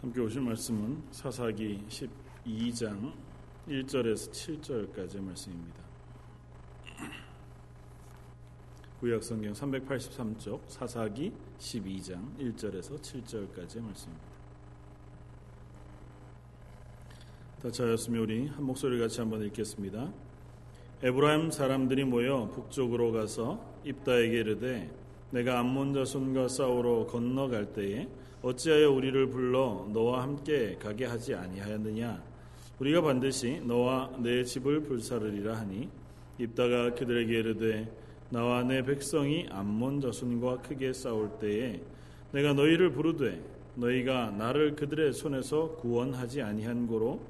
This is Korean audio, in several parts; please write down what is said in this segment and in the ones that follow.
함께 오실 말씀은 사사기 12장 1절에서 7절까지의 말씀입니다. 구약 성경 383쪽 사사기 12장 1절에서 7절까지의 말씀입니다. 다 차였으며 우리 한 목소리 같이 한번 읽겠습니다. 에브라임 사람들이 모여 북쪽으로 가서 입다에게 이르되 내가 암몬 자손과 싸우러 건너갈 때에 어찌하여 우리를 불러 너와 함께 가게 하지 아니하였느냐? 우리가 반드시 너와 내 집을 불사르리라 하니 입다가 그들에게 이르되 나와 내 백성이 암몬 자손과 크게 싸울 때에 내가 너희를 부르되 너희가 나를 그들의 손에서 구원하지 아니한 고로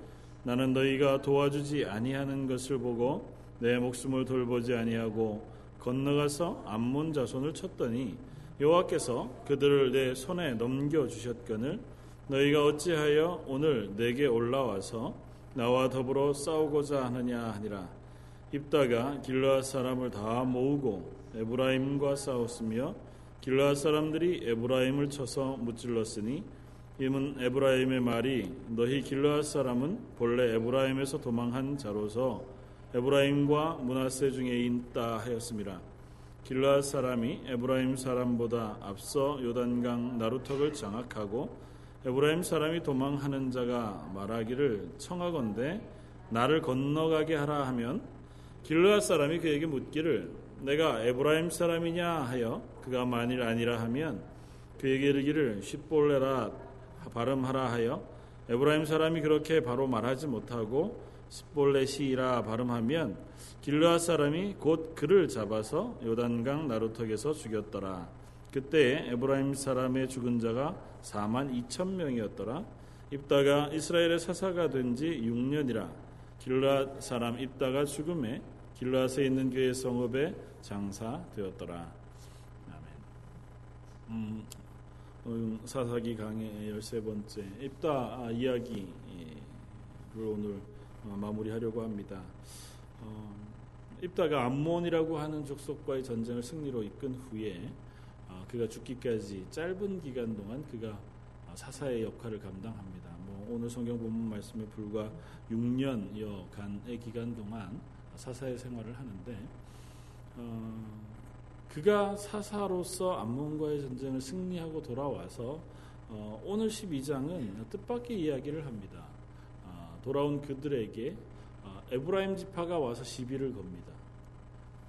나는 너희가 도와주지 아니하는 것을 보고 내 목숨을 돌보지 아니하고 건너가서 암몬 자손을 쳤더니 여호와께서 그들을 내 손에 넘겨 주셨거늘 너희가 어찌하여 오늘 내게 올라와서 나와 더불어 싸우고자 하느냐 하니라 입다가 길르앗 사람을 다 모으고 에브라임과 싸웠으며 길르앗 사람들이 에브라임을 쳐서 무찔렀으니 이은 에브라임의 말이 너희 길르앗 사람은 본래 에브라임에서 도망한 자로서 에브라임과 므낫세 중에 있다 하였습니다. 길르앗 사람이 에브라임 사람보다 앞서 요단강 나루턱을 장악하고 에브라임 사람이 도망하는 자가 말하기를 청하건대 나를 건너가게 하라 하면 길르앗 사람이 그에게 묻기를 네가 에브라임 사람이냐 하여 그가 만일 아니라 하면 그에게 이르기를 쉽볼렛이라 발음하라 하여 에브라임 사람이 그렇게 바로 말하지 못하고 십볼레시라 발음하면 길르앗 사람이 곧 그를 잡아서 요단강 나루턱에서 죽였더라. 그때 에브라임 사람의 죽은 자가 4만 2천 명이었더라. 입다가 이스라엘의 사사가 된 지 6년이라. 길르앗 사람 입다가 죽음에 길르앗에 있는 교회 성읍에 장사되었더라. 아멘. 음, 음 사사기 강의 열세 번째 입다 이야기를 오늘 어, 마무리하려고 합니다. 어, 입다가 암몬이라고 하는 족속과의 전쟁을 승리로 이끈 후에 어, 그가 죽기까지 짧은 기간 동안 그가 어, 사사의 역할을 감당합니다. 뭐 오늘 성경 본문 말씀에 불과 6년여간의 기간 동안 사사의 생활을 하는데 어, 그가 사사로서 암몬과의 전쟁을 승리하고 돌아와서 어, 오늘 12장은 뜻밖의 이야기를 합니다. 어, 돌아온 그들에게 에브라임 지파가 와서 시비를 겁니다.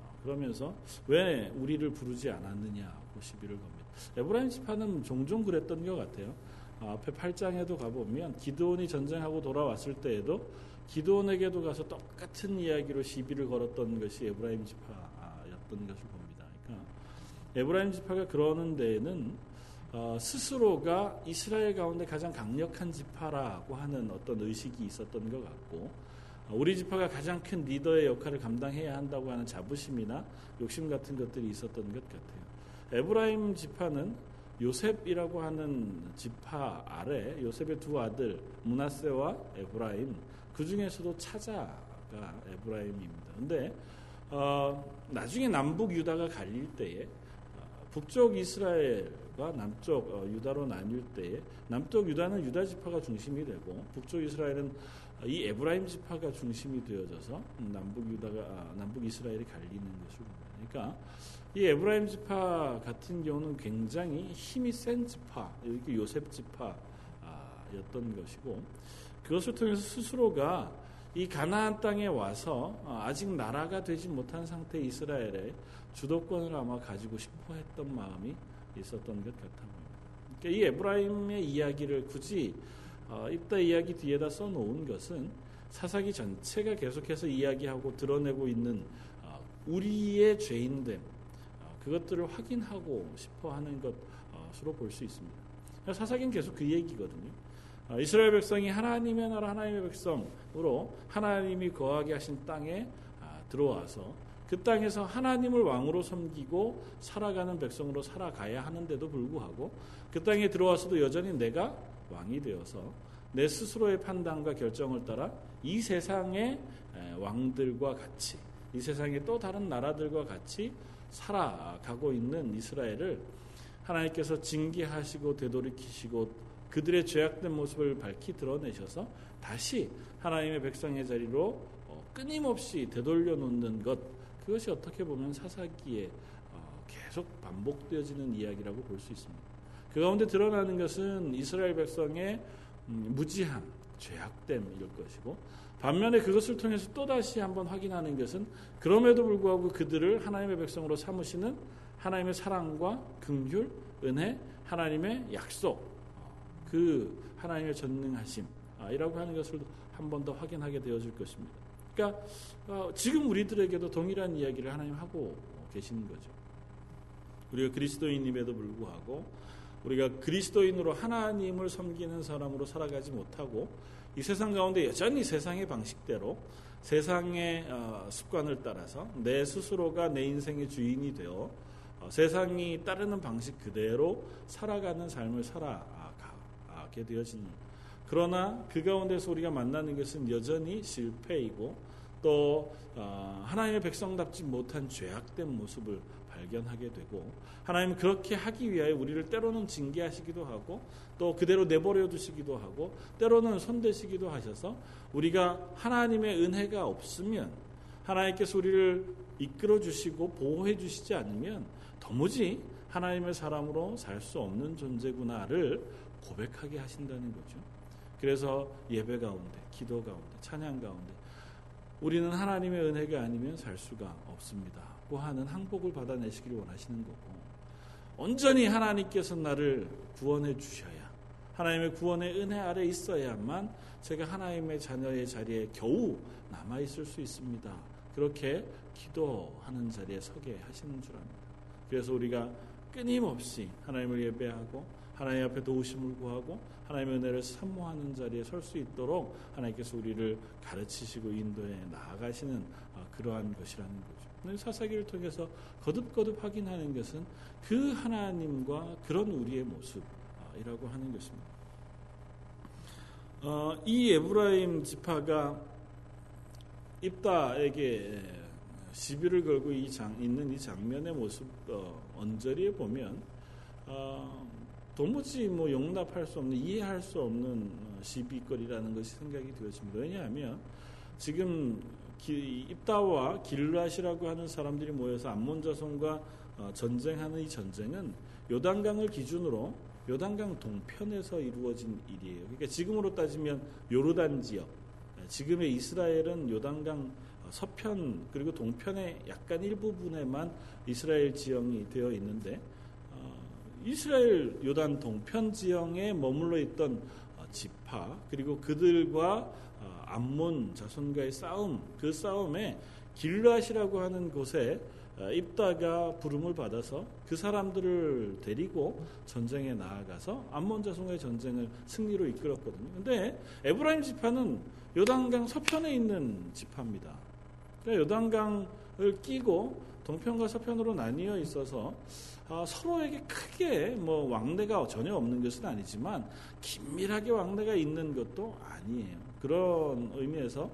어, 그러면서 왜 우리를 부르지 않았느냐고 시비를 겁니다. 에브라임 지파는 종종 그랬던 것 같아요. 어, 앞에 8장에도 가보면 기드온이 전쟁하고 돌아왔을 때에도 기드온에게도 가서 똑같은 이야기로 시비를 걸었던 것이 에브라임 지파였던 것을 봅니다. 그러니까 에브라임 지파가 그러는 데에는 어, 스스로가 이스라엘 가운데 가장 강력한 지파라고 하는 어떤 의식이 있었던 것 같고 우리 지파가 가장 큰 리더의 역할을 감당해야 한다고 하는 자부심이나 욕심 같은 것들이 있었던 것 같아요. 에브라임 지파는 요셉이라고 하는 지파 아래 요셉의 두 아들 므낫세와 에브라임 그 중에서도 차자가 에브라임입니다. 근데 어, 나중에 남북 유다가 갈릴 때에 어, 북쪽 이스라엘과 남쪽 어, 유다로 나뉠 때에 남쪽 유다는 유다 지파가 중심이 되고 북쪽 이스라엘은 이 에브라임 지파가 중심이 되어져서 남북 유다가 아, 남북 이스라엘이 갈리는 봅니다. 그러니까 이 에브라임 지파 같은 경우는 굉장히 힘이 센 지파, 이렇게 요셉 지파였던 것이고 그것을 통해서 스스로가 이 가나안 땅에 와서 아, 아직 나라가 되지 못한 상태 이스라엘의 주도권을 아마 가지고 싶어 했던 마음이 있었던 것 같아 보입니다. 그러니까 이 에브라임의 이야기를 굳이 어, 입다 이야기 뒤에다 써놓은 것은 사사기 전체가 계속해서 이야기하고 드러내고 있는 어, 우리의 죄인됨 어, 그것들을 확인하고 싶어 하는 것으로 볼 수 있습니다. 사사기는 계속 그 얘기거든요. 어, 이스라엘 백성이 하나님의 나라 하나님의 백성으로 하나님이 거하게 하신 땅에 아, 들어와서 그 땅에서 하나님을 왕으로 섬기고 살아가는 백성으로 살아가야 하는데도 불구하고 그 땅에 들어와서도 여전히 내가 왕이 되어서 내 스스로의 판단과 결정을 따라 이 세상의 왕들과 같이 이 세상의 또 다른 나라들과 같이 살아가고 있는 이스라엘을 하나님께서 징계하시고 되돌이키시고 그들의 죄악된 모습을 밝히 드러내셔서 다시 하나님의 백성의 자리로 어, 끊임없이 되돌려 놓는 것 그것이 어떻게 보면 사사기에 어, 계속 반복되어지는 이야기라고 볼 수 있습니다. 그 가운데 드러나는 것은 이스라엘 백성의 음, 무지함, 죄악됨일 것이고 반면에 그것을 통해서 또다시 한번 확인하는 것은 그럼에도 불구하고 그들을 하나님의 백성으로 삼으시는 하나님의 사랑과 긍휼, 은혜, 하나님의 약속, 그 하나님의 전능하심이라고 하는 것을 한 번 더 확인하게 되어질 것입니다. 그러니까 어, 지금 우리들에게도 동일한 이야기를 하나님 하고 계시는 거죠. 우리가 그리스도인임에도 불구하고 우리가 그리스도인으로 하나님을 섬기는 사람으로 살아가지 못하고 이 세상 가운데 여전히 세상의 방식대로 세상의 어, 습관을 따라서 내 스스로가 내 인생의 주인이 되어 어, 세상이 따르는 방식 그대로 살아가는 삶을 살아 가게 되어지는 그러나 그 가운데서 우리가 만나는 것은 여전히 실패이고 또 어, 하나님의 백성답지 못한 죄악된 모습을 발견하게 되고 하나님은 그렇게 하기 위하여 우리를 때로는 징계하시기도 하고 또 그대로 내버려 두시기도 하고 때로는 손대시기도 하셔서 우리가 하나님의 은혜가 없으면 하나님께서 우리를 이끌어 주시고 보호해 주시지 않으면 도무지 하나님의 사람으로 살 수 없는 존재구나를 고백하게 하신다는 거죠. 그래서 예배 가운데, 기도 가운데, 찬양 가운데 우리는 하나님의 은혜가 아니면 살 수가 없습니다. 고 하는 항복을 받아내시기를 원하시는 거고 온전히 하나님께서 나를 구원해 주셔야 하나님의 구원의 은혜 아래 있어야만 제가 하나님의 자녀의 자리에 겨우 남아 있을 수 있습니다. 그렇게 기도하는 자리에 서게 하시는 줄 압니다. 그래서 우리가 끊임없이 하나님을 예배하고 하나님 앞에 도우심을 구하고 하나님의 은혜를 사모하는 자리에 설 수 있도록 하나님께서 우리를 가르치시고 인도해 나아가시는 어, 그러한 것이라는 거죠. 사사기를 통해서 거듭거듭 확인하는 것은 그 하나님과 그런 우리의 모습이라고 하는 것입니다. 어, 이 에브라임 지파가 입다에게 시비를 걸고 이 장, 있는 이 장면의 모습 어, 언저리에 보면 어, 도무지 뭐 용납할 수 없는 이해할 수 없는 어, 시비거리라는 것이 생각이 되어집니다. 왜냐하면 지금 기, 입다와 길라시라고 하는 사람들이 모여서 암몬 자손과 어, 전쟁하는 이 전쟁은 요단강을 기준으로 요단강 동편에서 이루어진 일이에요. 그러니까 지금으로 따지면 요르단 지역, 지금의 이스라엘은 요단강 서편 그리고 동편의 약간 일부분에만 이스라엘 지형이 되어 있는데 어, 이스라엘 요단 동편 지형에 머물러 있던 어, 지파 그리고 그들과 어, 암몬 자손과의 싸움 그 싸움에 길라시라고 하는 곳에 입다가 부름을 받아서 그 사람들을 데리고 전쟁에 나아가서 암몬 자손과의 전쟁을 승리로 이끌었거든요. 근데 에브라임 지파는 요단강 서편에 있는 지파입니다. 그러니까 요단강을 끼고 동편과 서편으로 나뉘어 있어서 아, 서로에게 크게 뭐 왕래가 전혀 없는 것은 아니지만 긴밀하게 왕래가 있는 것도 아니에요. 그런 의미에서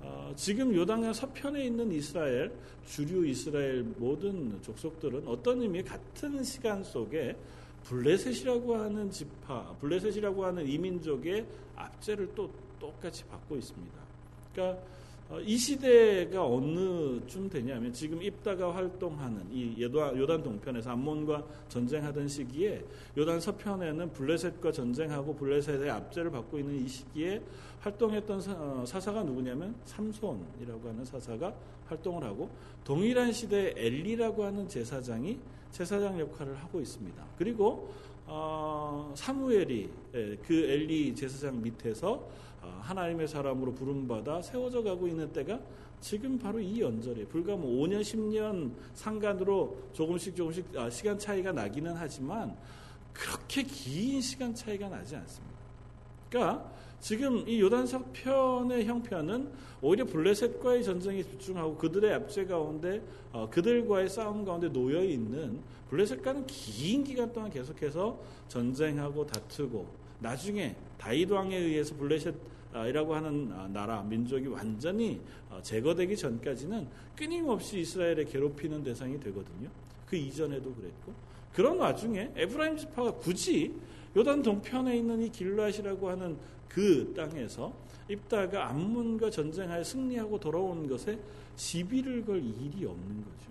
어, 지금 요단강 서편에 있는 이스라엘 주류 이스라엘 모든 족속들은 어떤 의미의 같은 시간 속에 블레셋이라고 하는 지파, 블레셋이라고 하는 이민족의 압제를 또 똑같이 받고 있습니다. 그러니까 어, 이 시대가 어느쯤 되냐면 지금 입다가 활동하는 이 요단 동편에서 암몬과 전쟁하던 시기에 요단 서편에는 블레셋과 전쟁하고 블레셋의 압제를 받고 있는 이 시기에 활동했던 어, 사사가 누구냐면 삼손이라고 하는 사사가 활동을 하고 동일한 시대에 엘리라고 하는 제사장이 제사장 역할을 하고 있습니다. 그리고 어, 사무엘이 예, 그 엘리 제사장 밑에서 어, 하나님의 사람으로 부름받아 세워져 가고 있는 때가 지금 바로 이 연절에 불과 뭐 5년 10년 상간으로 조금씩 조금씩 아, 시간 차이가 나기는 하지만 그렇게 긴 시간 차이가 나지 않습니다. 그러니까 지금 이 요단 서편의 형편은 오히려 블레셋과의 전쟁에 집중하고 그들의 압제 가운데 어, 그들과의 싸움 가운데 놓여 있는 블레셋과는 긴 기간 동안 계속해서 전쟁하고 다투고 나중에 다이드 왕에 의해서 블레셋 이라고 하는 아, 나라 민족이 완전히 어, 제거되기 전까지는 끊임없이 이스라엘에 괴롭히는 대상이 되거든요. 그 이전에도 그랬고 그런 와중에 에브라임 지파가 굳이 요단 동편에 있는 이 길라시라고 하는 그 땅에서 입다가 암문과 전쟁하여 승리하고 돌아온 것에 시비를 걸 일이 없는 거죠.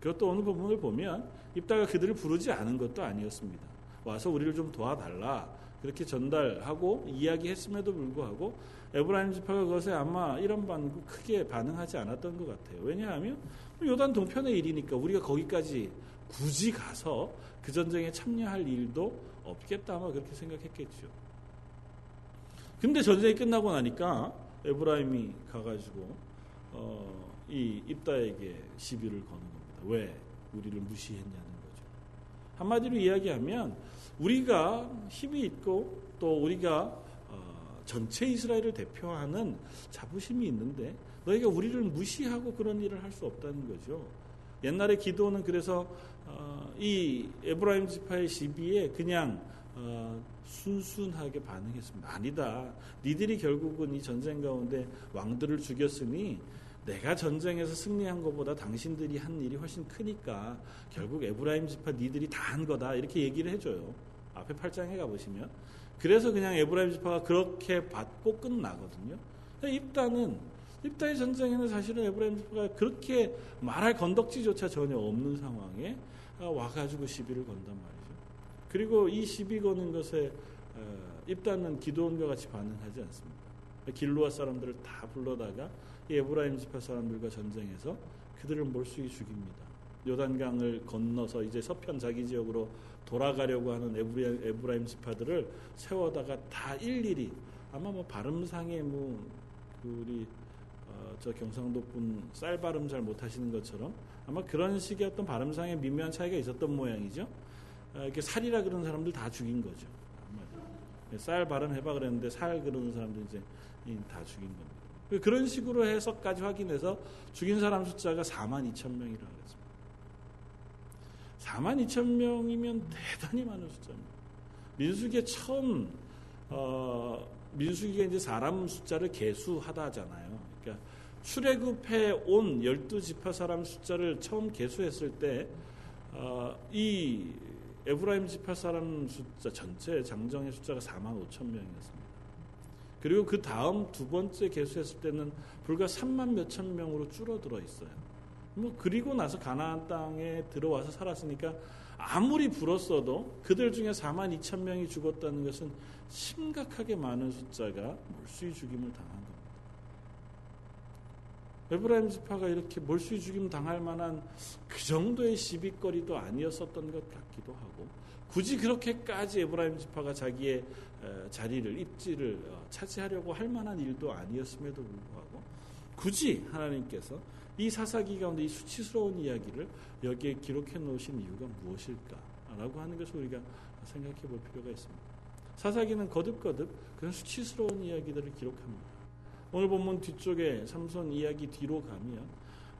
그것도 오늘 부분을 보면 입다가 그들을 부르지 않은 것도 아니었습니다. 와서 우리를 좀 도와달라 그렇게 전달하고 이야기했음에도 불구하고 에브라임 지파가 그것에 아마 이런 반구 크게 반응하지 않았던 것 같아요. 왜냐하면 요단 동편의 일이니까 우리가 거기까지 굳이 가서 그 전쟁에 참여할 일도 없겠다 아마 그렇게 생각했겠죠. 근데 전쟁이 끝나고 나니까 에브라임이 가가지고 어, 이 입다에게 시비를 거는 겁니다. 왜 우리를 무시했냐는 거죠. 한마디로 이야기하면 우리가 힘이 있고 또 우리가 어, 전체 이스라엘을 대표하는 자부심이 있는데 너희가 우리를 무시하고 그런 일을 할 수 없다는 거죠. 옛날에 기도는 그래서 어, 이 에브라임 지파의 시비에 그냥 어, 순순하게 반응했습니다. 아니다. 니들이 결국은 이 전쟁 가운데 왕들을 죽였으니 내가 전쟁에서 승리한 것보다 당신들이 한 일이 훨씬 크니까 결국 에브라임 지파 니들이 다 한 거다 이렇게 얘기를 해줘요. 앞에 8장에 가보시면 그래서 그냥 에브라임 지파가 그렇게 받고 끝나거든요. 입다는 입다의 전쟁에는 사실은 에브라임 지파가 그렇게 말할 건덕지조차 전혀 없는 상황에 와가지고 시비를 건단 말이죠. 그리고 이 시비 거는 것에 어, 입다는 기드온과 같이 반응하지 않습니다. 길르앗 사람들을 다 불러다가 에브라임 지파 사람들과 전쟁해서 그들을 무수히 죽입니다. 요단강을 건너서 이제 서편 자기 지역으로 돌아가려고 하는 에브라임, 에브라임 지파들을 세워다가 다 일일이 아마 뭐 발음상에 뭐그 우리 어, 저 경상도 분 쌀 발음 잘 못하시는 것처럼 아마 그런 식의 어떤 발음상의 미묘한 차이가 있었던 모양이죠. 어, 이렇게 살이라 그러는 사람들 다 죽인 거죠. 쌀 발음 해봐 그랬는데 살 그러는 사람들 이제 다 죽인 겁니다. 그런 식으로 해서까지 확인해서 죽인 사람 숫자가 4만 2천 명이라고. 4만 2천 명이면 대단히 많은 숫자입니다. 민수기에 처음 어, 민수기가 이제 사람 숫자를 개수하다 하잖아요. 그러니까 출애굽해 온 열두 지파 사람 숫자를 처음 개수했을 때이 어, 에브라임 지파 사람 숫자 전체 장정의 숫자가 4만 5천 명이었습니다. 그리고 그 다음 두 번째 개수했을 때는 불과 3만 몇천 명으로 줄어들어 있어요. 뭐 그리고 나서 가나안 땅에 들어와서 살았으니까 아무리 불었어도 그들 중에 4만 2천 명이 죽었다는 것은 심각하게 많은 숫자가 몰수히 죽임을 당한 겁니다. 에브라임 지파가 이렇게 몰수히 죽임 당할 만한 그 정도의 시비거리도 아니었었던 것 같기도 하고 굳이 그렇게까지 에브라임 지파가 자기의 자리를 입지를 어, 차지하려고 할 만한 일도 아니었음에도 불구하고 굳이 하나님께서 이 사사기 가운데 이 수치스러운 이야기를 여기에 기록해 놓으신 이유가 무엇일까라고 하는 것을 우리가 생각해 볼 필요가 있습니다. 사사기는 거듭거듭 그런 수치스러운 이야기들을 기록합니다. 오늘 본문 뒤쪽에 삼손 이야기 뒤로 가면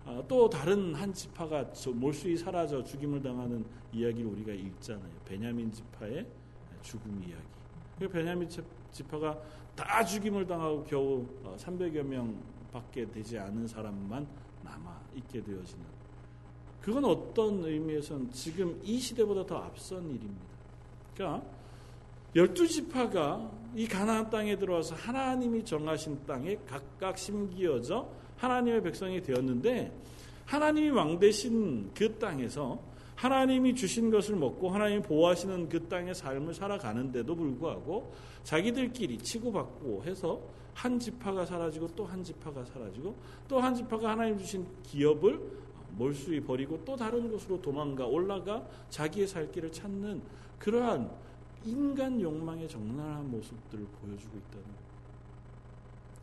아, 또 다른 한 지파가 몰수히 사라져 죽임을 당하는 이야기를 우리가 읽잖아요. 베냐민 지파의 죽음 이야기. 그 베냐민 지파가 다 죽임을 당하고 겨우 300여 어, 명밖에 되지 않은 사람만 남아 있게 되어지는. 그건 어떤 의미에서는 지금 이 시대보다 더 앞선 일입니다. 그러니까 열두 지파가 이 가나안 땅에 들어와서 하나님이 정하신 땅에 각각 심기어져 하나님의 백성이 되었는데 하나님이 왕되신 그 땅에서 하나님이 주신 것을 먹고 하나님이 보호하시는 그 땅의 삶을 살아가는데도 불구하고 자기들끼리 치고받고 해서 한 지파가 사라지고 또 한 지파가 사라지고 또 한 지파가 하나님 주신 기업을 몰수히 버리고 또 다른 곳으로 도망가 올라가 자기의 살 길을 찾는 그러한 인간 욕망의 적나라한 모습들을 보여주고 있다는 거예요.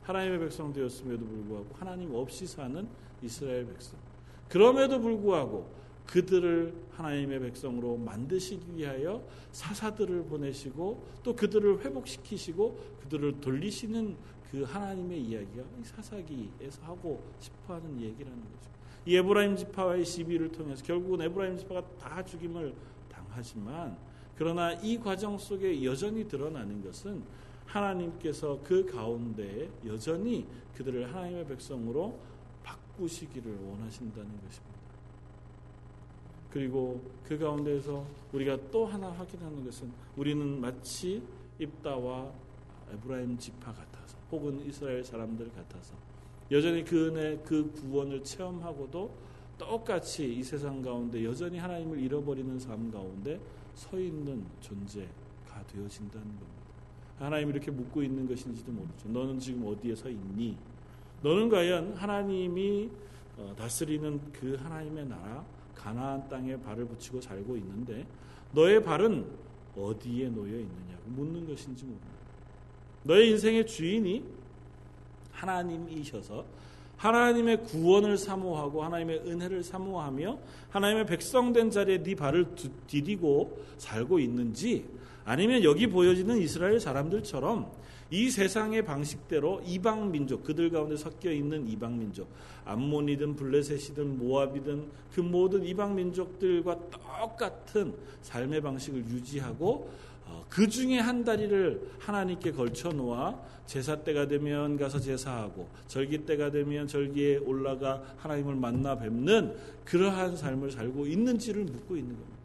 하나님의 백성 되었음에도 불구하고 하나님 없이 사는 이스라엘 백성. 그럼에도 불구하고 그들을 하나님의 백성으로 만드시기 위하여 사사들을 보내시고 또 그들을 회복시키시고 그들을 돌리시는 그 하나님의 이야기가 이 사사기에서 하고 싶어하는 얘기라는 거죠. 이 에브라임 지파와의 시비를 통해서 결국은 에브라임 지파가 다 죽임을 당하지만 그러나 이 과정 속에 여전히 드러나는 것은 하나님께서 그 가운데 여전히 그들을 하나님의 백성으로 바꾸시기를 원하신다는 것입니다. 그리고 그 가운데에서 우리가 또 하나 확인하는 것은 우리는 마치 입다와 에브라임 지파 같아서 혹은 이스라엘 사람들 같아서 여전히 그 은혜 그 구원을 체험하고도 똑같이 이 세상 가운데 여전히 하나님을 잃어버리는 삶 가운데 서 있는 존재가 되어진다는 겁니다. 하나님 이렇게 묻고 있는 것인지도 모르죠. 너는 지금 어디에 서 있니? 너는 과연 하나님이 어, 다스리는 그 하나님의 나라 가나안 땅에 발을 붙이고 살고 있는데 너의 발은 어디에 놓여 있느냐고 묻는 것인지 모릅니다. 너의 인생의 주인이 하나님이셔서 하나님의 구원을 사모하고 하나님의 은혜를 사모하며 하나님의 백성된 자리에 네 발을 디디고 살고 있는지 아니면 여기 보여지는 이스라엘 사람들처럼 이 세상의 방식대로 이방 민족 그들 가운데 섞여 있는 이방 민족 암몬이든 블레셋이든 모압이든 그 모든 이방 민족들과 똑같은 삶의 방식을 유지하고 어, 그 중에 한 다리를 하나님께 걸쳐 놓아 제사 때가 되면 가서 제사하고 절기 때가 되면 절기에 올라가 하나님을 만나 뵙는 그러한 삶을 살고 있는지를 묻고 있는 겁니다.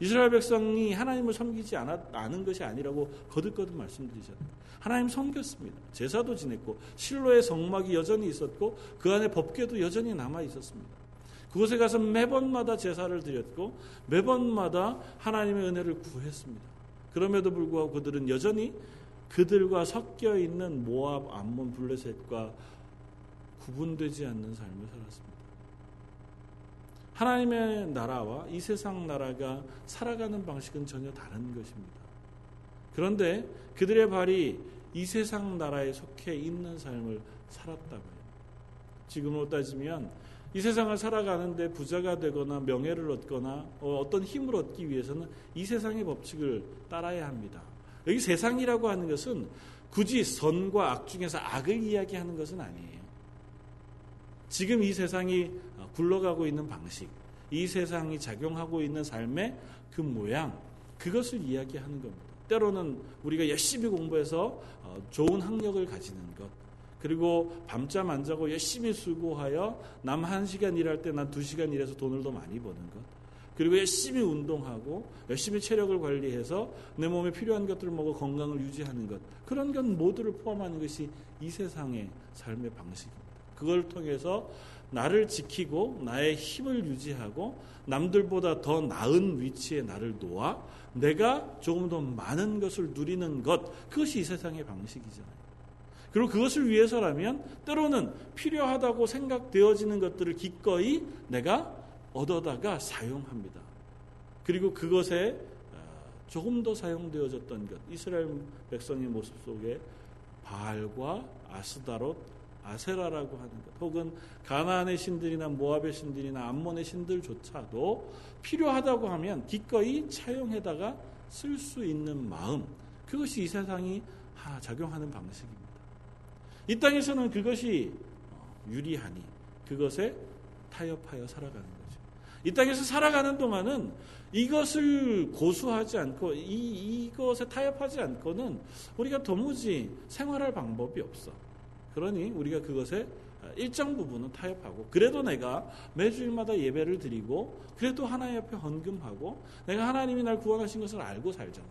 이스라엘 백성이 하나님을 섬기지 않은 것이 아니라고 거듭거듭 말씀드리잖아요. 하나님 섬겼습니다. 제사도 지냈고 실로의 성막이 여전히 있었고 그 안에 법궤도 여전히 남아 있었습니다. 그곳에 가서 매번마다 제사를 드렸고 매번마다 하나님의 은혜를 구했습니다. 그럼에도 불구하고 그들은 여전히 그들과 섞여 있는 모압, 암몬, 블레셋과 구분되지 않는 삶을 살았습니다. 하나님의 나라와 이 세상 나라가 살아가는 방식은 전혀 다른 것입니다. 그런데 그들의 발이 이 세상 나라에 속해 있는 삶을 살았다고요. 지금으로 따지면 이 세상을 살아가는데 부자가 되거나 명예를 얻거나 어, 어떤 힘을 얻기 위해서는 이 세상의 법칙을 따라야 합니다. 여기 세상이라고 하는 것은 굳이 선과 악 중에서 악을 이야기하는 것은 아니에요. 지금 이 세상이 굴러가고 있는 방식, 이 세상이 작용하고 있는 삶의 그 모양, 그것을 이야기하는 겁니다. 때로는 우리가 열심히 공부해서 어, 좋은 학력을 가지는 것, 그리고 밤잠 안 자고 열심히 수고하여 남 한 시간 일할 때 난 두 시간 일해서 돈을 더 많이 버는 것, 그리고 열심히 운동하고 열심히 체력을 관리해서 내 몸에 필요한 것들을 먹어 건강을 유지하는 것, 그런 것 모두를 포함하는 것이 이 세상의 삶의 방식입니다. 그걸 통해서 나를 지키고 나의 힘을 유지하고 남들보다 더 나은 위치에 나를 놓아 내가 조금 더 많은 것을 누리는 것 그것이 이 세상의 방식이잖아요. 그리고 그것을 위해서라면 때로는 필요하다고 생각되어지는 것들을 기꺼이 내가 얻어다가 사용합니다. 그리고 그것에 어, 조금 더 사용되어졌던 것 이스라엘 백성의 모습 속에 바알과 아스다롯 아세라라고 하는 것, 혹은 가나안의 신들이나 모압의 신들이나 암몬의 신들조차도 필요하다고 하면 기꺼이 차용해다가 쓸 수 있는 마음, 그것이 이 세상이 작용하는 방식입니다. 이 땅에서는 그것이 어, 유리하니 그것에 타협하여 살아가는 거죠. 이 땅에서 살아가는 동안은 이것을 고수하지 않고 이, 이것에 타협하지 않고는 우리가 도무지 생활할 방법이 없어. 그러니 우리가 그것에 일정 부분은 타협하고 그래도 내가 매주일마다 예배를 드리고 그래도 하나님 앞에 헌금하고 내가 하나님이 날 구원하신 것을 알고 살잖아.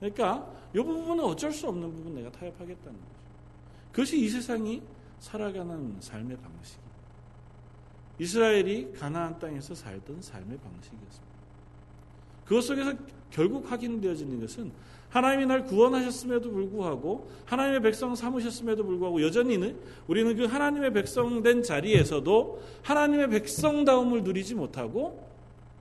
그러니까 이 부분은 어쩔 수 없는 부분 내가 타협하겠다는 거죠. 그것이 이 세상이 살아가는 삶의 방식. 이스라엘이 가나안 땅에서 살던 삶의 방식이었습니다. 그것 속에서 결국 확인되어지는 것은 하나님이 날 구원하셨음에도 불구하고 하나님의 백성 삼으셨음에도 불구하고 여전히는 우리는 그 하나님의 백성된 자리에서도 하나님의 백성다움을 누리지 못하고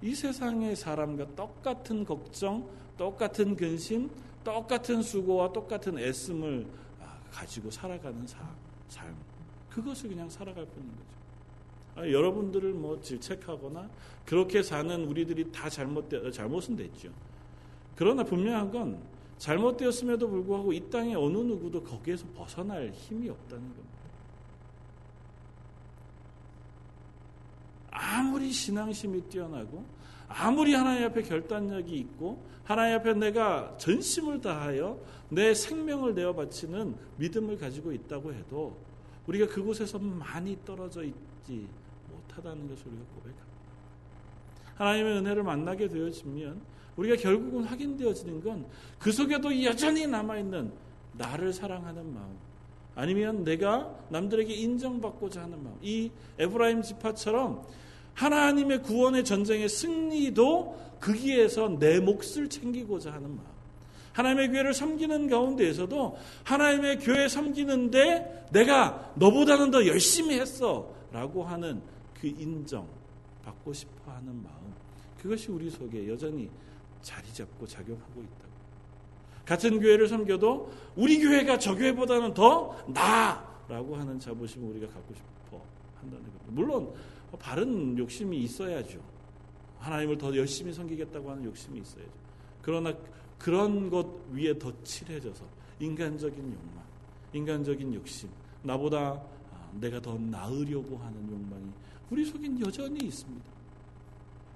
이 세상의 사람과 똑같은 걱정, 똑같은 근심, 똑같은 수고와 똑같은 애씀을 아, 가지고 살아가는 삶. 그것을 그냥 살아갈 뿐인 거죠. 아, 여러분들을 뭐 질책하거나 그렇게 사는 우리들이 다 잘못되, 잘못은 됐죠. 그러나 분명한 건 잘못되었음에도 불구하고 이 땅에 어느 누구도 거기에서 벗어날 힘이 없다는 겁니다. 아무리 신앙심이 뛰어나고 아무리 하나님 앞에 결단력이 있고 하나님 앞에 내가 전심을 다하여 내 생명을 내어 바치는 믿음을 가지고 있다고 해도 우리가 그곳에서 많이 떨어져 있지 못하다는 것을 우리가 고백합니다. 하나님의 은혜를 만나게 되어지면 우리가 결국은 확인되어지는 건 그 속에도 여전히 남아있는 나를 사랑하는 마음 아니면 내가 남들에게 인정받고자 하는 마음 이 에브라임 지파처럼 하나님의 구원의 전쟁의 승리도 거기에서 내 몫을 챙기고자 하는 마음 하나님의 교회를 섬기는 가운데에서도 하나님의 교회 섬기는데 내가 너보다는 더 열심히 했어 라고 하는 그 인정 받고 싶어 하는 마음 그것이 우리 속에 여전히 자리 잡고 작용하고 있다. 같은 교회를 섬겨도 우리 교회가 저 교회보다는 더 나라고 하는 자부심을 우리가 갖고 싶어 한다는 겁니다. 물론 바른 욕심이 있어야죠. 하나님을 더 열심히 섬기겠다고 하는 욕심이 있어야죠. 그러나 그런 것 위에 더 칠해져서 인간적인 욕망, 인간적인 욕심, 나보다 아, 내가 더 나으려고 하는 욕망이 우리 속엔 여전히 있습니다.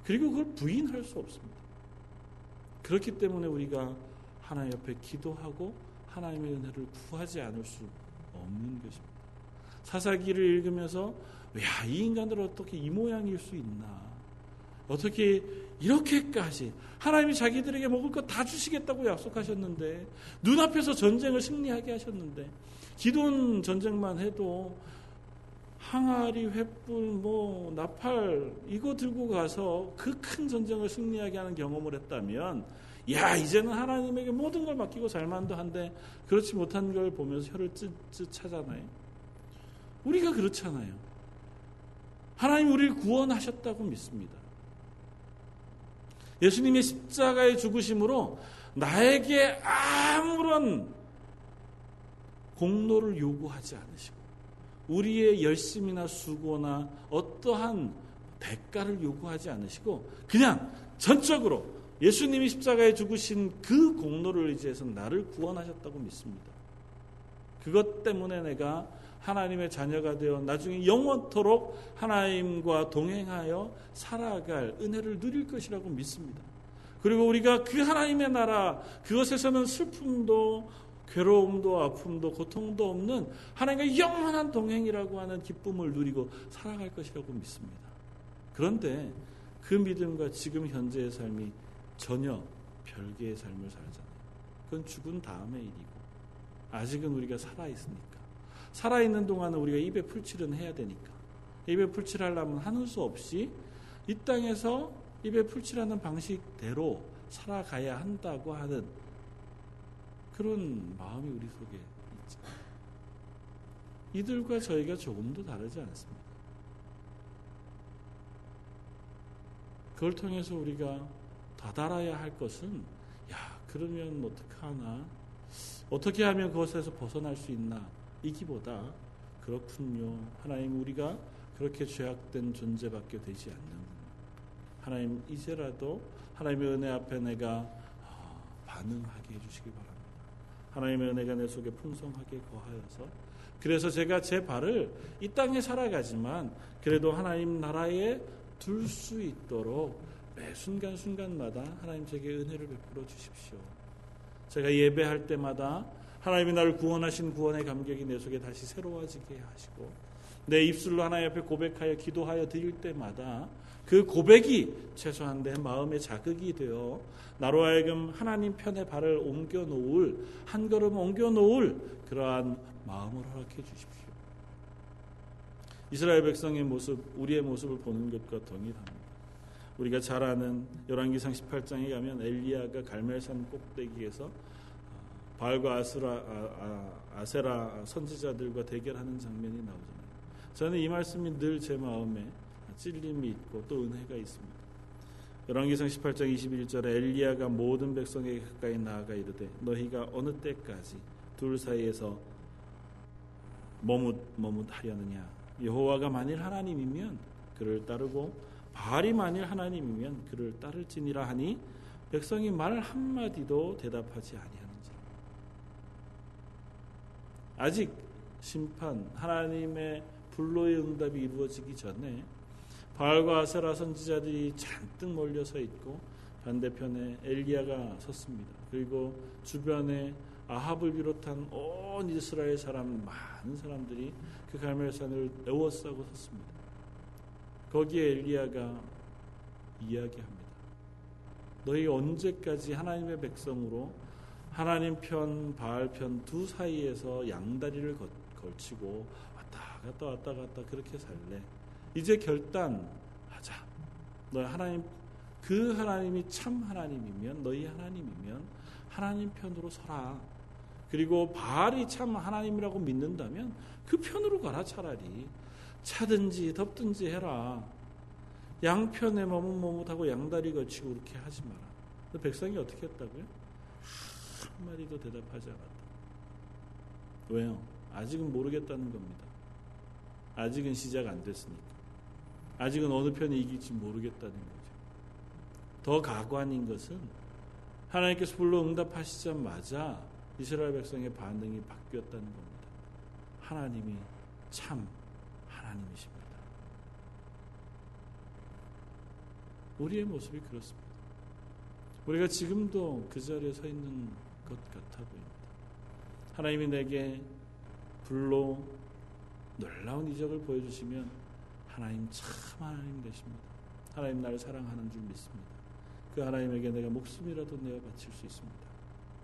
그리고 그걸 부인할 수 없습니다. 그렇기 때문에 우리가 하나님 옆에 기도하고 하나님의 은혜를 구하지 않을 수 없는 것입니다. 사사기를 읽으면서 야, 이 인간들 어떻게 이 모양일 수 있나? 어떻게 이렇게까지 하나님이 자기들에게 먹을 것 다 주시겠다고 약속하셨는데 눈앞에서 전쟁을 승리하게 하셨는데 기돈 전쟁만 해도 항아리, 횃불, 뭐 나팔 이거 들고 가서 그 큰 전쟁을 승리하게 하는 경험을 했다면 야 이제는 하나님에게 모든 걸 맡기고 살만도 한데 그렇지 못한 걸 보면서 혀를 찢찢 차잖아요. 우리가 그렇잖아요. 하나님 우리를 구원하셨다고 믿습니다. 예수님의 십자가의 죽으심으로 나에게 아무런 공로를 요구하지 않으시고 우리의 열심이나 수고나 어떠한 대가를 요구하지 않으시고 그냥 전적으로 예수님이 십자가에 죽으신 그 공로를 의지해서 나를 구원하셨다고 믿습니다. 그것 때문에 내가 하나님의 자녀가 되어 나중에 영원토록 하나님과 동행하여 살아갈 은혜를 누릴 것이라고 믿습니다. 그리고 우리가 그 하나님의 나라 그것에서는 슬픔도 괴로움도 아픔도 고통도 없는 하나님과 영원한 동행이라고 하는 기쁨을 누리고 살아갈 것이라고 믿습니다. 그런데 그 믿음과 지금 현재의 삶이 전혀 별개의 삶을 살잖아요. 그건 죽은 다음의 일이고 아직은 우리가 살아 있으니까 살아 있는 동안은 우리가 입에 풀칠은 해야 되니까 입에 풀칠하려면 하는 수 없이 이 땅에서 입에 풀칠하는 방식대로 살아가야 한다고 하는 그런 마음이 우리 속에 있죠. 이들과 저희가 조금도 다르지 않습니다. 그걸 통해서 우리가 다달아야 할 것은 야 그러면 어떡하나 어떻게 하면 그것에서 벗어날 수 있나 이기보다 그렇군요. 하나님 우리가 그렇게 죄악된 존재밖에 되지 않는 하나님 이제라도 하나님의 은혜 앞에 내가 아, 반응하게 해주시기 바랍니다. 하나님의 은혜가 내 속에 풍성하게 거하여서. 그래서 제가 제 발을 이 땅에 살아가지만 그래도 하나님 나라에 둘 수 있도록 매 순간순간마다 하나님 제게 은혜를 베풀어 주십시오. 제가 예배할 때마다 하나님이 나를 구원하신 구원의 감격이 내 속에 다시 새로워지게 하시고 내 입술로 하나님 앞에 고백하여 기도하여 드릴 때마다 그 고백이 최소한 내 마음의 자극이 되어 나로 하여금 하나님 편에 발을 옮겨 놓을 한 걸음 옮겨 놓을 그러한 마음을 허락해 주십시오. 이스라엘 백성의 모습, 우리의 모습을 보는 것과 동일합니다. 우리가 잘 아는 열왕기상 18장에 가면 엘리야가 갈멜산 꼭대기에서 바알과 아스라, 아, 아, 세라 선지자들과 대결하는 장면이 나오잖아요. 저는 이 말씀이 늘 제 마음에 찔림이 있고 또 은혜가 있습니다. 열왕기상 18장 21절에 엘리야가 모든 백성에게 가까이 나아가 이르되 너희가 어느 때까지 둘 사이에서 머뭇 머뭇하려느냐 여호와가 만일 하나님이면 그를 따르고 바알이 만일 하나님이면 그를 따를지니라 하니 백성이 말 한마디도 대답하지 아니하는지 아직 심판 하나님의 불로의 응답이 이루어지기 전에 바알과 아세라 선지자들이 잔뜩 몰려서 있고 반대편에 엘리야가 섰습니다. 그리고 주변에 아합을 비롯한 온 이스라엘 사람 많은 사람들이 그 갈멜산을 에워싸고 섰습니다. 거기에 엘리야가 이야기합니다. 너희 언제까지 하나님의 백성으로 하나님 편, 바알 편 두 사이에서 양다리를 걸치고 왔다 갔다 왔다 갔다 그렇게 살래? 이제 결단하자. 너희 하나님 그 하나님이 참 하나님이면 너희 하나님이면 하나님 편으로 서라. 그리고 바알이 참 하나님이라고 믿는다면 그 편으로 가라 차라리 차든지 덥든지 해라. 양편에 머뭇머뭇하고 양다리 걸치고 그렇게 하지 마라. 백성이 어떻게 했다고요? 한마디도 대답하지 않았다. 왜요? 아직은 모르겠다는 겁니다. 아직은 시작 안 됐으니까. 아직은 어느 편이 이길지 모르겠다는 거죠. 더 가관인 것은 하나님께서 불러 응답하시자마자 이스라엘 백성의 반응이 바뀌었다는 겁니다. 하나님이 참 하나님이십니다. 우리의 모습이 그렇습니다. 우리가 지금도 그 자리에 서 있는 것 같아 보입니다. 하나님이 내게 불로 놀라운 이적을 보여주시면 하나님 참 하나님 되십니다. 하나님 나를 사랑하는 줄 믿습니다. 그 하나님에게 내가 목숨이라도 내어 바칠 수 있습니다.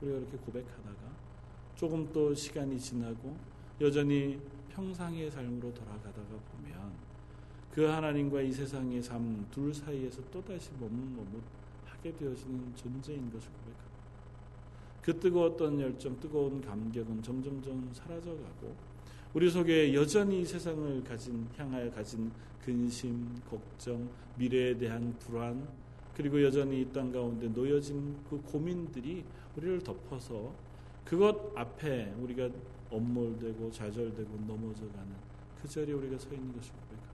우리가 이렇게 고백하다가 조금 또 시간이 지나고 여전히 평상의 삶으로 돌아가다가 보면 그 하나님과 이 세상의 삶 둘 사이에서 또다시 머뭇머뭇 하게 되어지는 존재인 것을 고백합니다. 그 뜨거웠던 열정, 뜨거운 감격은 점점점 사라져가고 우리 속에 여전히 세상을 가진 향하여 가진 근심, 걱정, 미래에 대한 불안, 그리고 여전히 이 땅 가운데 놓여진 그 고민들이 우리를 덮어서 그것 앞에 우리가 엄몰되고 좌절되고 넘어져가는 그 자리에 우리가 서 있는 것을 고백합니다.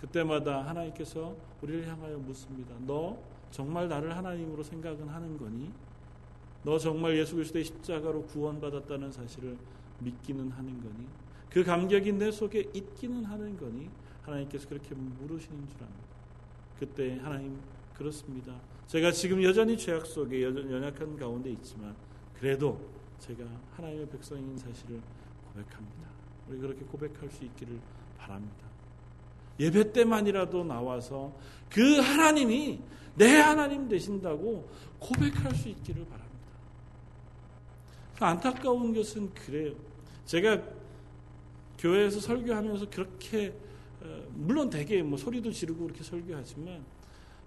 그때마다 하나님께서 우리를 향하여 묻습니다. 너 정말 나를 하나님으로 생각은 하는 거니? 너 정말 예수 그리스도의 십자가로 구원받았다는 사실을 믿기는 하는 거니? 그 감격이 내 속에 있기는 하는 거니? 하나님께서 그렇게 물으시는 줄 압니다. 그때 하나님 그렇습니다. 제가 지금 여전히 죄악 속에 연약한 가운데 있지만 그래도 제가 하나님의 백성인 사실을 고백합니다. 우리 그렇게 고백할 수 있기를 바랍니다. 예배 때만이라도 나와서 그 하나님이 내 하나님 되신다고 고백할 수 있기를 바랍니다. 안타까운 것은 그래요. 제가 교회에서 설교하면서 그렇게 어, 물론 되게 뭐 소리도 지르고 그렇게 설교하지만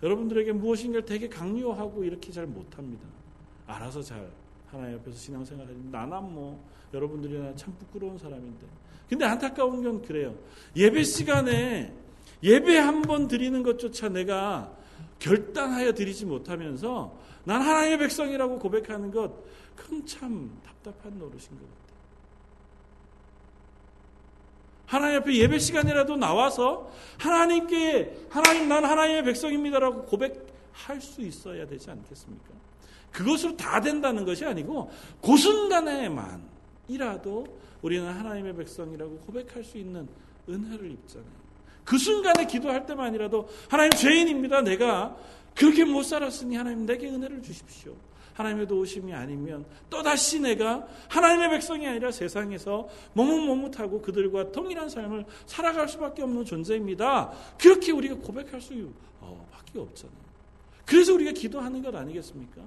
여러분들에게 무엇인가를 되게 강요하고 이렇게 잘 못합니다. 알아서 잘 하나님 앞에서 신앙생활 하는 나는 뭐 여러분들이나 참 부끄러운 사람인데 근데 안타까운 건 그래요. 예배 시간에 예배 한 번 드리는 것조차 내가 결단하여 드리지 못하면서 난 하나님의 백성이라고 고백하는 것 그건 참 답답한 노릇인 것 같아요. 하나님 앞에 예배 시간이라도 나와서 하나님께 하나님 난 하나님의 백성입니다라고 고백할 수 있어야 되지 않겠습니까? 그것으로 다 된다는 것이 아니고 그 순간에만이라도 우리는 하나님의 백성이라고 고백할 수 있는 은혜를 입잖아요. 그 순간에 기도할 때만이라도 하나님 죄인입니다. 내가 그렇게 못 살았으니 하나님 내게 은혜를 주십시오. 하나님의 도우심이 아니면 또다시 내가 하나님의 백성이 아니라 세상에서 머뭇머뭇하고 그들과 동일한 삶을 살아갈 수밖에 없는 존재입니다. 그렇게 우리가 고백할 수밖에 어, 없잖아요. 그래서 우리가 기도하는 것 아니겠습니까?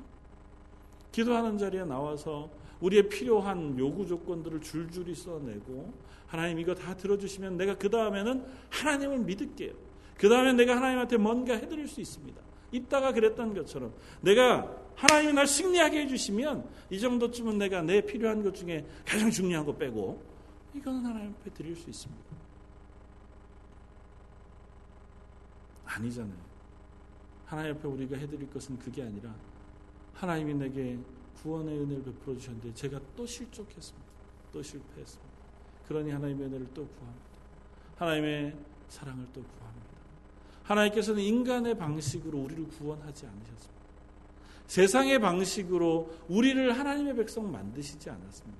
기도하는 자리에 나와서 우리의 필요한 요구 조건들을 줄줄이 써내고 하나님 이거 다 들어주시면 내가 그 다음에는 하나님을 믿을게요. 그 다음에 내가 하나님한테 뭔가 해드릴 수 있습니다. 이따가 그랬던 것처럼 내가 하나님이 날 승리하게 해주시면 이 정도쯤은 내가 내 필요한 것 중에 가장 중요한 거 빼고 이거는 하나님 앞에 드릴 수 있습니다. 아니잖아요. 하나님 앞에 우리가 해드릴 것은 그게 아니라 하나님이 내게 구원의 은혜를 베풀어 주셨는데 제가 또 실족했습니다. 또 실패했습니다. 그러니 하나님의 은혜를 또 구합니다. 하나님의 사랑을 또 구합니다. 하나님께서는 인간의 방식으로 우리를 구원하지 않으셨습니다. 세상의 방식으로 우리를 하나님의 백성 만드시지 않았습니다.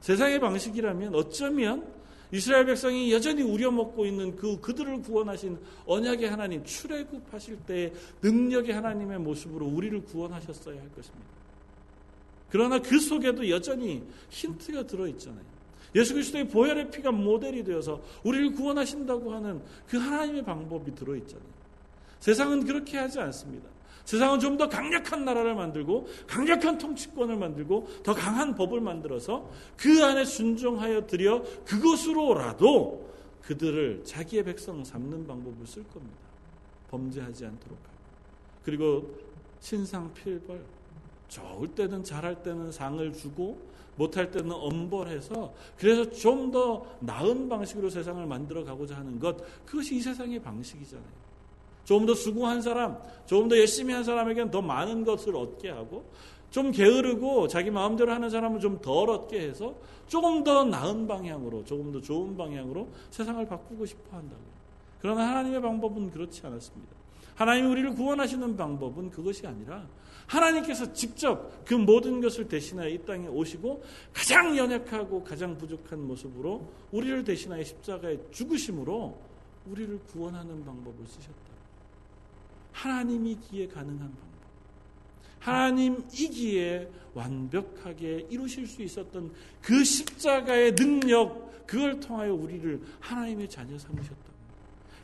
세상의 방식이라면 어쩌면 이스라엘 백성이 여전히 우려먹고 있는 그 그들을 구원하신 언약의 하나님 출애굽하실 때 능력의 하나님의 모습으로 우리를 구원하셨어야 할 것입니다. 그러나 그 속에도 여전히 힌트가 들어 있잖아요. 예수 그리스도의 보혈의 피가 모델이 되어서 우리를 구원하신다고 하는 그 하나님의 방법이 들어 있잖아요. 세상은 그렇게 하지 않습니다. 세상은 좀 더 강력한 나라를 만들고 강력한 통치권을 만들고 더 강한 법을 만들어서 그 안에 순종하여 들여 그것으로라도 그들을 자기의 백성 삼는 방법을 쓸 겁니다. 범죄하지 않도록 하고. 그리고 신상 필벌 좋을 때는 잘할 때는 상을 주고 못할 때는 엄벌해서 그래서 좀 더 나은 방식으로 세상을 만들어 가고자 하는 것 그것이 이 세상의 방식이잖아요. 조금 더 수고한 사람, 조금 더 열심히 한 사람에게는 더 많은 것을 얻게 하고 좀 게으르고 자기 마음대로 하는 사람은 좀 덜 얻게 해서 조금 더 나은 방향으로, 조금 더 좋은 방향으로 세상을 바꾸고 싶어 한다고요. 그러나 하나님의 방법은 그렇지 않았습니다. 하나님이 우리를 구원하시는 방법은 그것이 아니라 하나님께서 직접 그 모든 것을 대신하여 이 땅에 오시고 가장 연약하고 가장 부족한 모습으로 우리를 대신하여 십자가에 죽으심으로 우리를 구원하는 방법을 쓰셨다. 하나님이기에 가능한 방법. 하나님이기에 완벽하게 이루실 수 있었던 그 십자가의 능력, 그걸 통하여 우리를 하나님의 자녀 삼으셨다.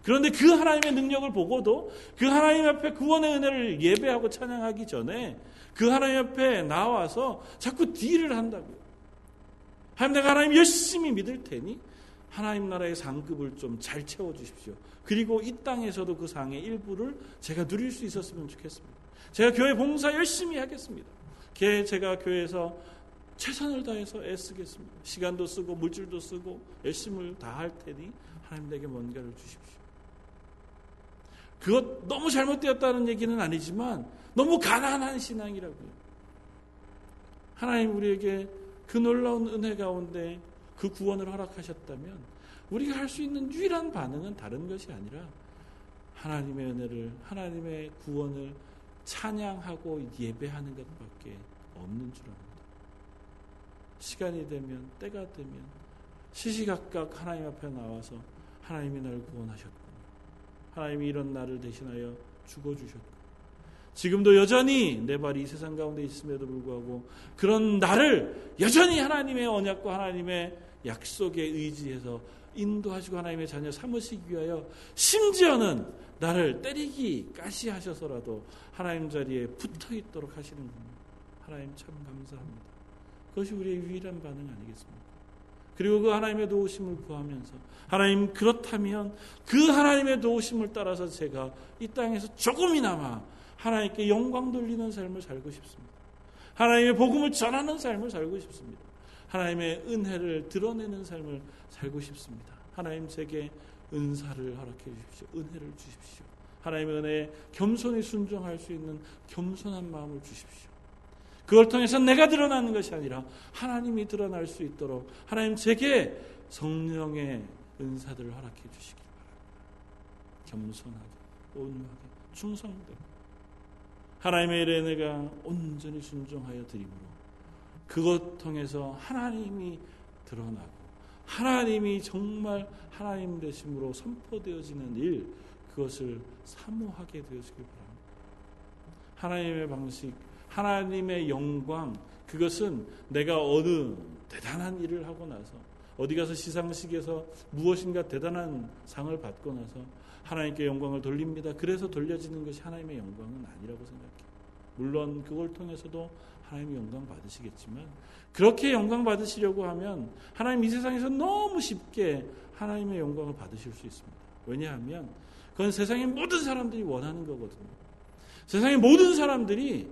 그런데 그 하나님의 능력을 보고도 그 하나님 앞에 구원의 은혜를 예배하고 찬양하기 전에 그 하나님 앞에 나와서 자꾸 딜을 한다고요. 하나님 내가 하나님 열심히 믿을 테니 하나님 나라의 상급을 좀 잘 채워 주십시오. 그리고 이 땅에서도 그 상의 일부를 제가 누릴 수 있었으면 좋겠습니다. 제가 교회 봉사 열심히 하겠습니다. 제가 교회에서 최선을 다해서 애쓰겠습니다. 시간도 쓰고 물질도 쓰고 열심을 다할 테니 하나님 내게 뭔가를 주십시오. 그것 너무 잘못되었다는 얘기는 아니지만 너무 가난한 신앙이라고요. 하나님 우리에게 그 놀라운 은혜 가운데 그 구원을 허락하셨다면 우리가 할 수 있는 유일한 반응은 다른 것이 아니라 하나님의 은혜를 하나님의 구원을 찬양하고 예배하는 것밖에 없는 줄 압니다. 시간이 되면 때가 되면 시시각각 하나님 앞에 나와서 하나님이 날 구원하셨고 하나님이 이런 나를 대신하여 죽어주셨고 지금도 여전히 내 발이 이 세상 가운데 있음에도 불구하고 그런 나를 여전히 하나님의 언약과 하나님의 약속에 의지해서 인도하시고 하나님의 자녀 삼으시기 위하여 심지어는 나를 때리기까지 하셔서라도 하나님 자리에 붙어 있도록 하시는군요. 하나님 참 감사합니다. 그것이 우리의 유일한 반응 아니겠습니까? 그리고 그 하나님의 도우심을 구하면서 하나님 그렇다면 그 하나님의 도우심을 따라서 제가 이 땅에서 조금이나마 하나님께 영광 돌리는 삶을 살고 싶습니다. 하나님의 복음을 전하는 삶을 살고 싶습니다. 하나님의 은혜를 드러내는 삶을 살고 싶습니다. 하나님 제게 은사를 허락해 주십시오. 은혜를 주십시오. 하나님의 은혜에 겸손히 순종할 수 있는 겸손한 마음을 주십시오. 그걸 통해서 내가 드러나는 것이 아니라 하나님이 드러날 수 있도록 하나님 제게 성령의 은사들을 허락해 주시기 바랍니다. 겸손하게, 온유하게, 충성되고 하나님의 일에 내가 온전히 순종하여 드림으로 그것 통해서 하나님이 드러나고 하나님이 정말 하나님 되심으로 선포되어지는 일 그것을 사모하게 되어지길 바랍니다. 하나님의 방식, 하나님의 영광 그것은 내가 어느 대단한 일을 하고 나서 어디 가서 시상식에서 무엇인가 대단한 상을 받고 나서 하나님께 영광을 돌립니다. 그래서 돌려지는 것이 하나님의 영광은 아니라고 생각해요. 물론 그걸 통해서도 하나님의 영광 받으시겠지만 그렇게 영광 받으시려고 하면 하나님 이 세상에서 너무 쉽게 하나님의 영광을 받으실 수 있습니다. 왜냐하면 그건 세상의 모든 사람들이 원하는 거거든요. 세상의 모든 사람들이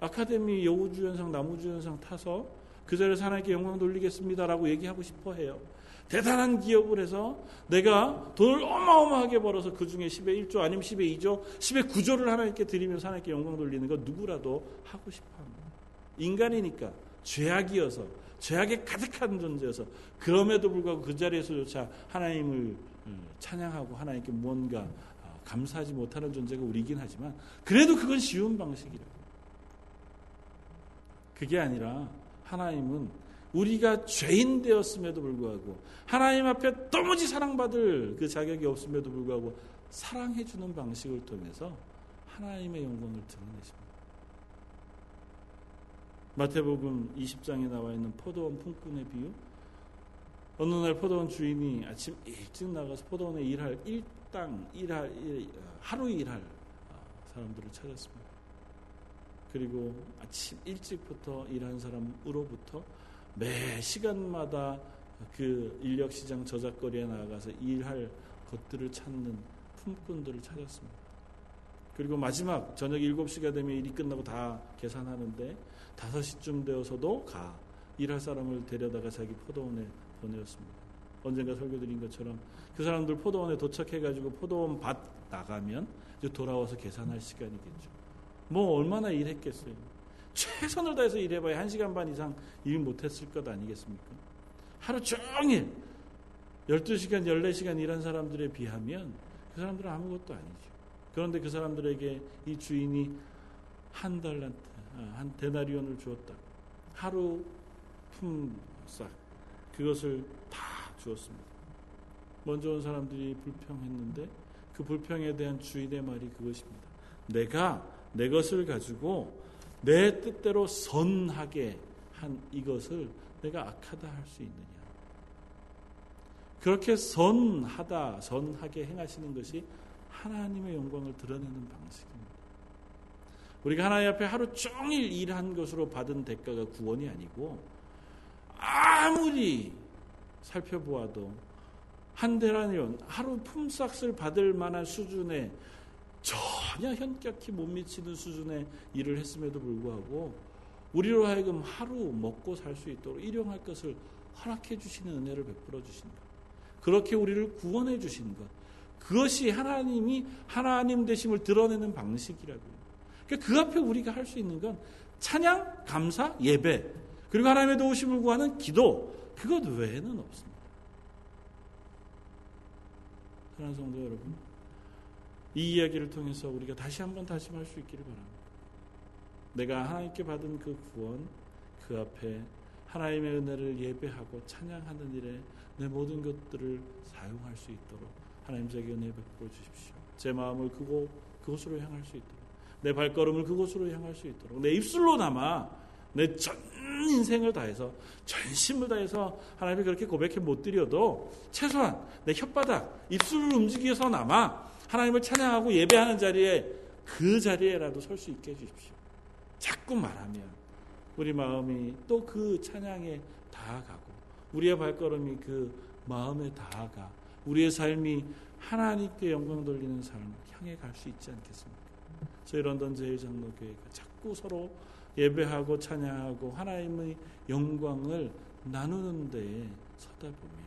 아카데미 여우주연상, 나무주연상 타서 그 자리에서 하나님께 영광 돌리겠습니다라고 얘기하고 싶어 해요. 대단한 기업을 해서 내가 돈을 어마어마하게 벌어서 그 중에 10의 1조 아니면 10의 2조, 10의 9조를 하나님께 드리면서 하나님께 영광 돌리는 거 누구라도 하고 싶어 합니다. 인간이니까 죄악이어서 죄악에 가득한 존재여서 그럼에도 불구하고 그 자리에서조차 하나님을 어, 찬양하고 하나님께 무언가 어, 감사하지 못하는 존재가 우리긴 하지만 그래도 그건 쉬운 방식이라. 그게 아니라 하나님은 우리가 죄인 되었음에도 불구하고 하나님 앞에 도무지 사랑받을 그 자격이 없음에도 불구하고 사랑해 주는 방식을 통해서 하나님의 영광을 드러내십니다. 마태복음 20장에 나와 있는 포도원 품꾼의 비유. 어느 날 포도원 주인이 아침 일찍 나가서 포도원에 일할 일 할당 일할 하루 일할 어, 사람들을 찾았습니다. 그리고 아침 일찍부터 일하는 사람으로부터 매 시간마다 그 인력 시장 저작거리에 나가서 일할 것들을 찾는 품꾼들을 찾았습니다. 그리고 마지막 저녁 7시가 되면 일이 끝나고 다 계산하는데 5시쯤 되어서도 가 일할 사람을 데려다가 자기 포도원에 보내었습니다. 언젠가 설교드린 것처럼 그 사람들 포도원에 도착해가지고 포도원 밭 나가면 이제 돌아와서 계산할 시간이겠죠. 뭐 얼마나 일했겠어요. 최선을 다해서 일해봐야 1시간 반 이상 일 못했을 것 아니겠습니까? 하루 종일 12시간, 14시간 일한 사람들에 비하면 그 사람들은 아무것도 아니죠. 그런데 그 사람들에게 이 주인이 한 달란트, 아, 한 데나리온을 주었다. 하루 품삯 그것을 다 주었습니다. 먼저 온 사람들이 불평했는데 그 불평에 대한 주인의 말이 그것입니다. 내가 내 것을 가지고 내 뜻대로 선하게 한 이것을 내가 악하다 할 수 있느냐? 그렇게 선하다, 선하게 행하시는 것이 하나님의 영광을 드러내는 방식입니다. 우리가 하나님 앞에 하루 종일 일한 것으로 받은 대가가 구원이 아니고 아무리 살펴보아도 한 대라니온 하루 품삯을 받을 만한 수준의 전혀 현격히 못 미치는 수준의 일을 했음에도 불구하고 우리로 하여금 하루 먹고 살 수 있도록 일용할 것을 허락해 주시는 은혜를 베풀어 주신 것. 그렇게 우리를 구원해 주신 것. 그것이 하나님이 하나님 되심을 드러내는 방식이라고요. 그러니까 그 앞에 우리가 할 수 있는 건 찬양, 감사, 예배, 그리고 하나님의 도우심을 구하는 기도, 그것 외에는 없습니다. 사랑하는 성도 여러분, 이 이야기를 통해서 우리가 다시 한번 다짐할 수 있기를 바랍니다. 내가 하나님께 받은 그 구원, 그 앞에 하나님의 은혜를 예배하고 찬양하는 일에 내 모든 것들을 사용할 수 있도록 하나님 제게 은혜 베풀어 주십시오. 제 마음을 그곳, 그곳으로 향할 수 있도록 내 발걸음을 그곳으로 향할 수 있도록 내 입술로 남아 내전 인생을 다해서 전심을 다해서 하나님이 그렇게 고백해 못 드려도 최소한 내 혓바닥 입술을 움직여서 남아 하나님을 찬양하고 예배하는 자리에 그 자리에라도 설 수 있게 해주십시오. 자꾸 말하면 우리 마음이 또 그 찬양에 다가가고 우리의 발걸음이 그 마음에 다가가 우리의 삶이 하나님께 영광 돌리는 삶을 향해 갈 수 있지 않겠습니까? 저희 런던 제일장로교회가 자꾸 서로 예배하고 찬양하고 하나님의 영광을 나누는 데 서다 보면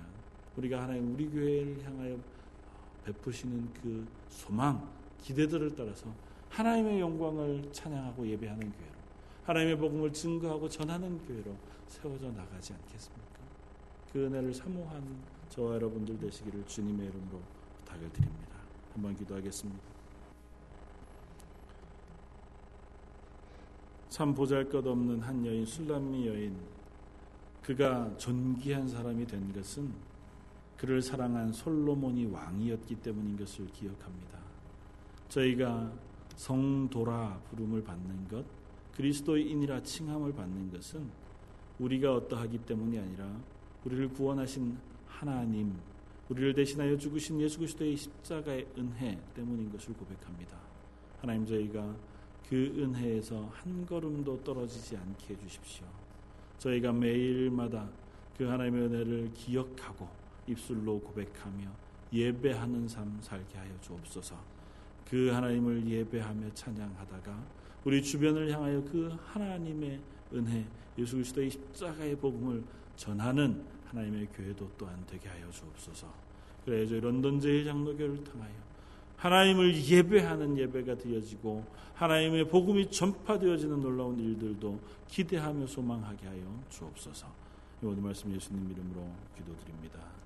우리가 하나님 우리 교회를 향하여 베푸시는 그 소망, 기대들을 따라서 하나님의 영광을 찬양하고 예배하는 교회로 하나님의 복음을 증거하고 전하는 교회로 세워져 나가지 않겠습니까? 그 은혜를 사모한 저와 여러분들 되시기를 주님의 이름으로 부탁을 드립니다. 한번 기도하겠습니다. 참 보잘것없는 한 여인 술람미 여인 그가 존귀한 사람이 된 것은 그를 사랑한 솔로몬이 왕이었기 때문인 것을 기억합니다. 저희가 성도라 부름을 받는 것, 그리스도인이라 칭함을 받는 것은 우리가 어떠하기 때문이 아니라 우리를 구원하신 하나님, 우리를 대신하여 죽으신 예수 그리스도의 십자가의 은혜 때문인 것을 고백합니다. 하나님 저희가 그 은혜에서 한 걸음도 떨어지지 않게 해주십시오. 저희가 매일마다 그 하나님의 은혜를 기억하고 입술로 고백하며 예배하는 삶 살게 하여 주옵소서. 그 하나님을 예배하며 찬양하다가 우리 주변을 향하여 그 하나님의 은혜, 예수 그리스도의 십자가의 복음을 전하는 하나님의 교회도 또한 되게 하여 주옵소서. 그래 저희 런던 제일 장로교를 통하여 하나님을 예배하는 예배가 되어지고 하나님의 복음이 전파되어지는 놀라운 일들도 기대하며 소망하게 하여 주옵소서. 이 모든 말씀 예수님 이름으로 기도드립니다.